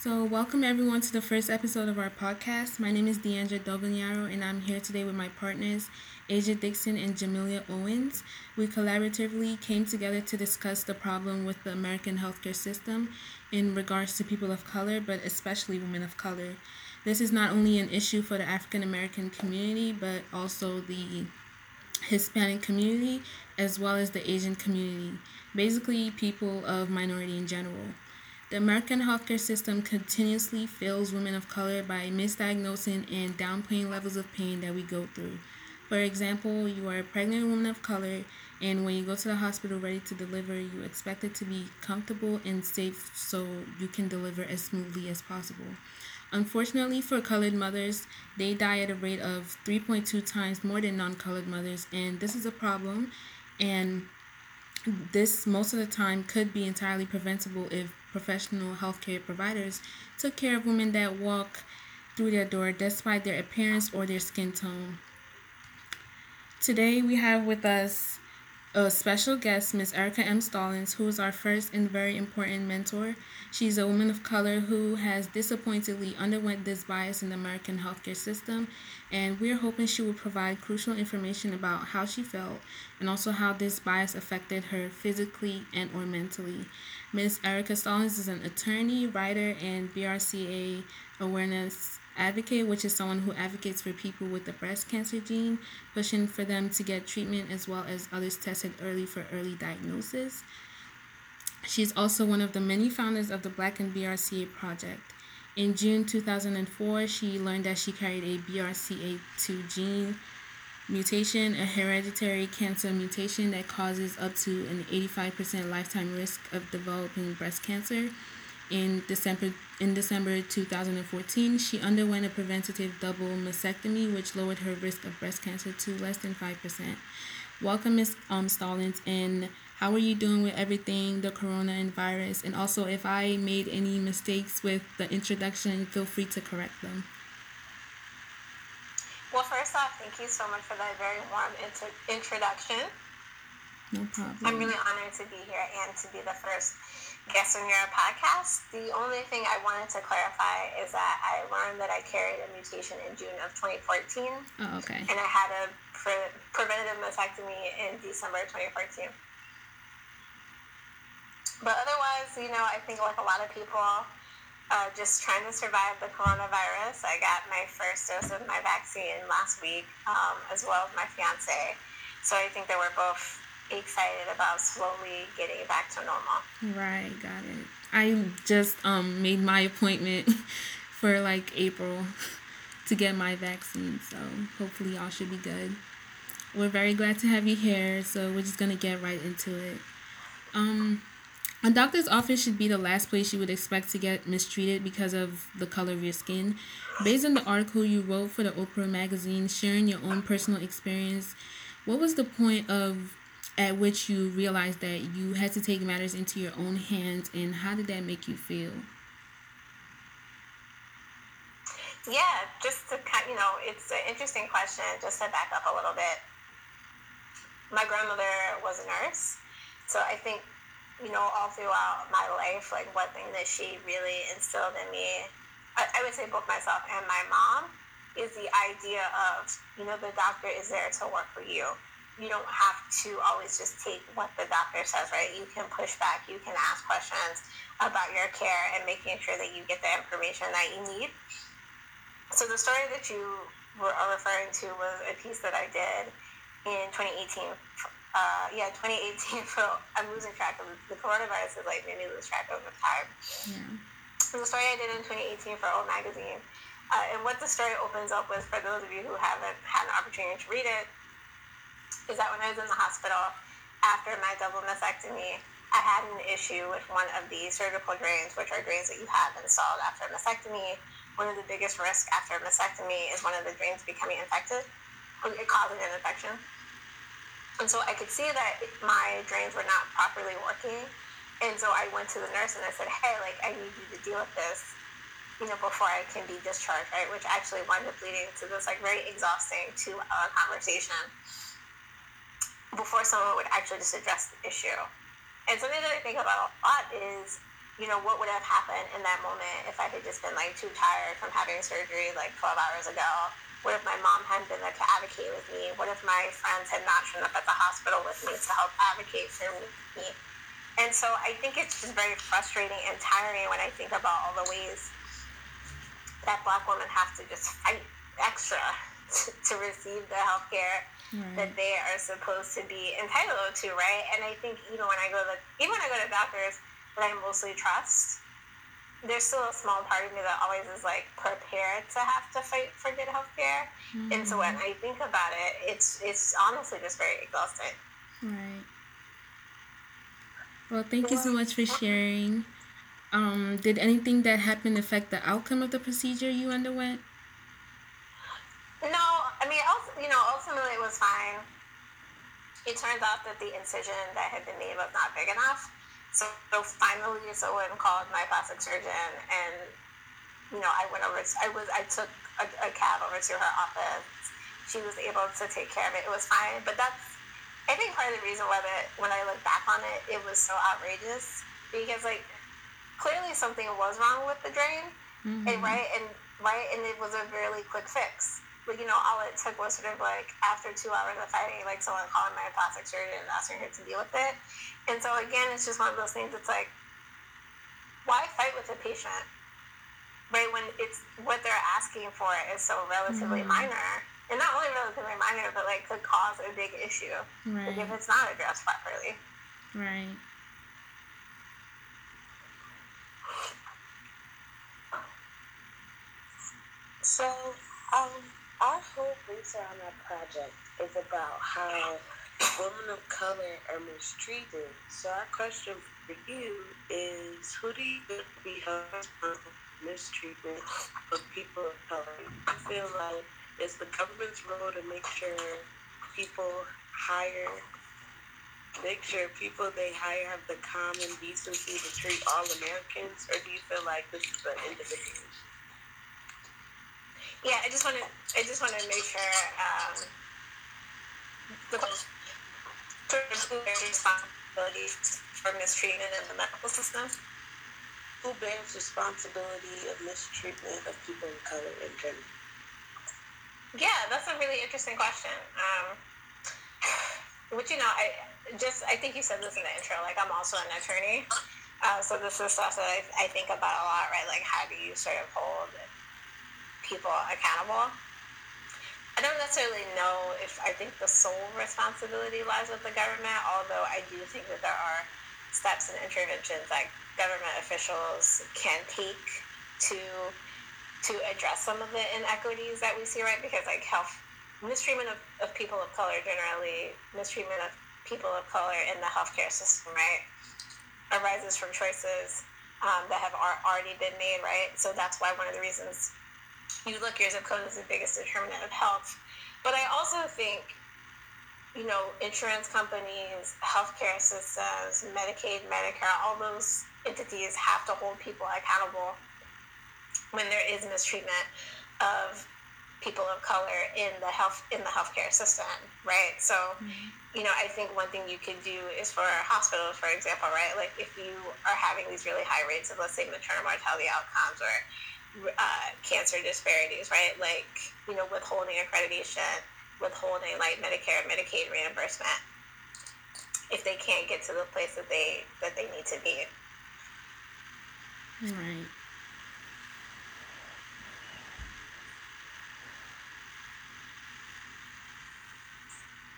So, welcome everyone to the first episode of our podcast. My name is Deandra Dovignaro, and I'm here today with my partners, Asia Dixon and Jamelia Owens. We collaboratively came together to discuss the problem with the American healthcare system in regards to people of color, but especially women of color. This is not only an issue for the African American community, but also the Hispanic community, as well as the Asian community, basically, people of minority in general. The American healthcare system continuously fails women of color by misdiagnosing and downplaying levels of pain that we go through. For example, you are a pregnant woman of color, and when you go to the hospital ready to deliver, you expect it to be comfortable and safe so you can deliver as smoothly as possible. Unfortunately, for colored mothers, they die at a rate of 3.2 times more than non colored mothers, and this is a problem. And this, most of the time, could be entirely preventable if professional healthcare providers took care of women that walk through their door despite their appearance or their skin tone. Today we have with us a special guest, Ms. Erika M. Stallings, who is our first and very important mentor. She's a woman of color who has disappointingly underwent this bias in the American healthcare system, and we're hoping she will provide crucial information about how she felt and also how this bias affected her physically and or mentally. Ms. Erika Stallings is an attorney, writer, and BRCA awareness advocate, which is someone who advocates for people with the breast cancer gene, pushing for them to get treatment as well as others tested early for early diagnosis. She's also one of the many founders of the Black and BRCA Project. In June 2004, she learned that she carried a BRCA2 gene mutation, a hereditary cancer mutation that causes up to an 85% lifetime risk of developing breast cancer. In December in December 2014, she underwent a preventative double mastectomy, which lowered her risk of breast cancer to less than 5%. Welcome, Ms. Um, Stallings, and how are you doing with everything, the corona and virus? And also, if I made any mistakes with the introduction, feel free to correct them. Well, first off, thank you so much for that very warm inter- introduction. No problem. I'm really honored to be here and to be the first guest on your podcast. The only thing I wanted to clarify is that I learned that I carried a mutation in June of 2014. Oh, okay. And I had a pre- preventative mastectomy in December 2014. But otherwise, you know, I think like a lot of people, uh, just trying to survive the coronavirus. I got my first dose of my vaccine last week, um, as well as my fiance. So I think that we're both excited about slowly getting back to normal. Right, got it. I just um made my appointment for like April to get my vaccine, so hopefully y'all should be good. We're very glad to have you here, so we're just gonna get right into it. Um, a doctor's office should be the last place you would expect to get mistreated because of the color of your skin. Based on the article you wrote for the Oprah magazine, sharing your own personal experience, what was the point of at which you realized that you had to take matters into your own hands and how did that make you feel? Yeah just to kind you know it's an interesting question just to back up a little bit. My grandmother was a nurse so i think you know all throughout my life like one thing that she really instilled in me I, I would say both myself and my mom is the idea of you know the doctor is there to work for you you don't have to always just take what the doctor says, right? You can push back, you can ask questions about your care and making sure that you get the information that you need. So the story that you were referring to was a piece that I did in 2018. Uh, yeah, 2018. So I'm losing track of the coronavirus is like made me lose track of the time. Yeah. So the story I did in 2018 for O Magazine. Uh, and what the story opens up with, for those of you who haven't had an opportunity to read it, is that when I was in the hospital after my double mastectomy, I had an issue with one of the surgical drains, which are drains that you have installed after a mastectomy. One of the biggest risks after a mastectomy is one of the drains becoming infected, causing an infection. And so I could see that my drains were not properly working. And so I went to the nurse and I said, hey, like, I need you to deal with this, you know, before I can be discharged, right? Which actually wound up leading to this, like, very exhausting two hour conversation before someone would actually just address the issue. And something that I think about a lot is you know, what would have happened in that moment if I had just been like too tired from having surgery like 12 hours ago? What if my mom hadn't been there to advocate with me? What if my friends had not shown up at the hospital with me to help advocate for me? And so I think it's just very frustrating and tiring when I think about all the ways that black women have to just fight extra to, to receive the health care right. that they are supposed to be entitled to, right? And I think even when I go to even when I go to doctors that I mostly trust, there's still a small part of me that always is like prepared to have to fight for good health care. Mm-hmm. And so when mm-hmm. I think about it, it's it's honestly just very exhausting. Right. Well, thank you so much for sharing. Um, did anything that happened affect the outcome of the procedure you underwent? No, I mean, you know, ultimately it was fine. It turns out that the incision that had been made was not big enough. So, so finally, someone called my plastic surgeon, and you know, I went over. To, I was I took a, a cab over to her office. She was able to take care of it. It was fine, but that's I think part of the reason why that when I look back on it, it was so outrageous because like clearly something was wrong with the drain, mm-hmm. and right and right, and it was a really quick fix but you know, all it took was sort of like after two hours of fighting, like someone calling my plastic surgeon and asking her to deal with it. And so again, it's just one of those things. It's like, why fight with a patient, right? When it's what they're asking for is so relatively mm-hmm. minor, and not only relatively minor, but like could cause a big issue right. if it's not addressed properly. Right. So, um, our whole research on that project is about how women of color are mistreated. So our question for you is, who do you think be held mistreatment of people of color? I feel like it's the government's role to make sure people hire make sure people they hire have the common decency to treat all Americans, or do you feel like this is an individual yeah, I just want to. I just want to make sure um, the who bears responsibility for mistreatment in the medical system. Who bears responsibility of mistreatment of people of color in general? Yeah, that's a really interesting question. Um, which you know, I just I think you said this in the intro. Like I'm also an attorney, uh, so this is stuff that I, I think about a lot. Right, like how do you sort of hold people accountable. I don't necessarily know if I think the sole responsibility lies with the government, although I do think that there are steps and interventions that government officials can take to to address some of the inequities that we see, right? Because like health mistreatment of, of people of color generally, mistreatment of people of color in the healthcare system, right, arises from choices um, that have already been made, right? So that's why one of the reasons you look, your zip code is the biggest determinant of health. But I also think, you know, insurance companies, healthcare systems, Medicaid, Medicare, all those entities have to hold people accountable when there is mistreatment of people of color in the health in the healthcare system, right? So, mm-hmm. you know, I think one thing you can do is for hospitals, for example, right? Like if you are having these really high rates of, let's say, maternal mortality outcomes or uh, cancer disparities, right? Like, you know, withholding accreditation, withholding like Medicare, Medicaid reimbursement if they can't get to the place that they that they need to be. Right.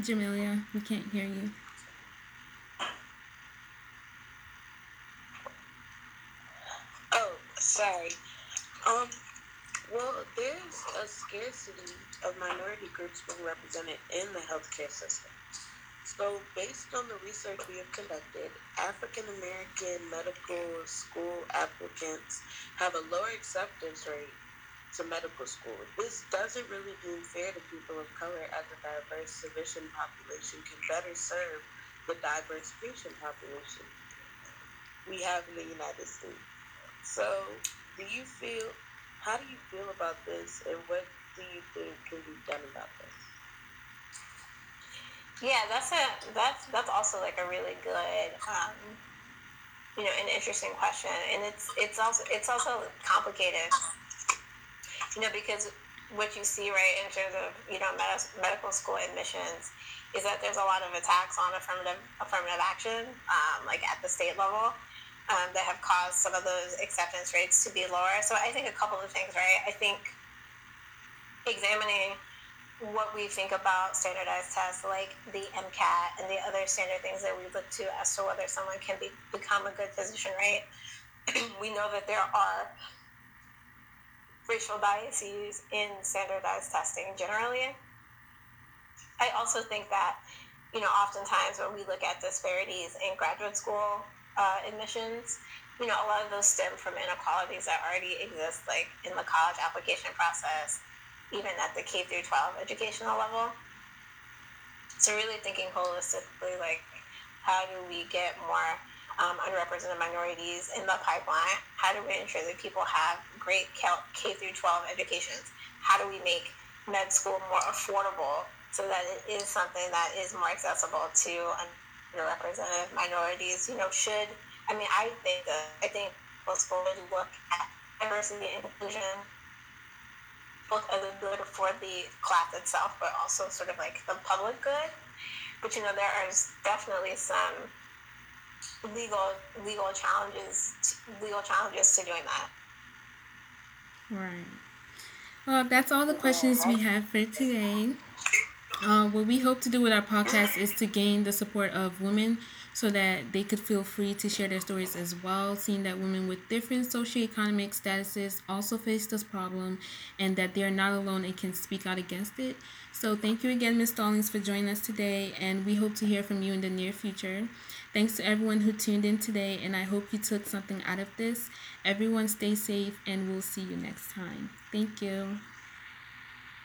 Jamelia, we can't hear you. Oh, sorry. Um, well, there's a scarcity of minority groups being represented in the healthcare system. So, based on the research we have conducted, African American medical school applicants have a lower acceptance rate to medical school. This doesn't really seem fair to people of color as a diverse physician population can better serve the diverse patient population we have in the United States. So, do you feel how do you feel about this and what do you think can be done about this yeah that's a that's that's also like a really good um, you know, an interesting question, and it's it's also it's also complicated, you know, because what you see right in terms of you know med- medical school admissions is that there's a lot of attacks on affirmative affirmative action, um, like at the state level, um, that have caused some of those acceptance rates to be lower. So I think a couple of things, right? I think examining what we think about standardized tests like the MCAT and the other standard things that we look to as to whether someone can be, become a good physician, right? we know that there are racial biases in standardized testing generally. I also think that, you know, oftentimes when we look at disparities in graduate school uh, admissions, you know, a lot of those stem from inequalities that already exist, like in the college application process, even at the K through 12 educational level. So really thinking holistically, like, how do we get more um, unrepresented minorities in the pipeline? How do we ensure that people have great K through 12 educations? How do we make med school more affordable so that it is something that is more accessible to underrepresented minorities. You know, should I mean I think that I think most schools look at diversity and inclusion both as a good for the class itself, but also sort of like the public good. But you know, there are definitely some legal legal challenges legal challenges to doing that. Right. Well, that's all the questions we have for today. Uh, what we hope to do with our podcast is to gain the support of women so that they could feel free to share their stories as well, seeing that women with different socioeconomic statuses also face this problem and that they are not alone and can speak out against it. So, thank you again, Ms. Stallings, for joining us today, and we hope to hear from you in the near future. Thanks to everyone who tuned in today, and I hope you took something out of this. Everyone, stay safe, and we'll see you next time. Thank you.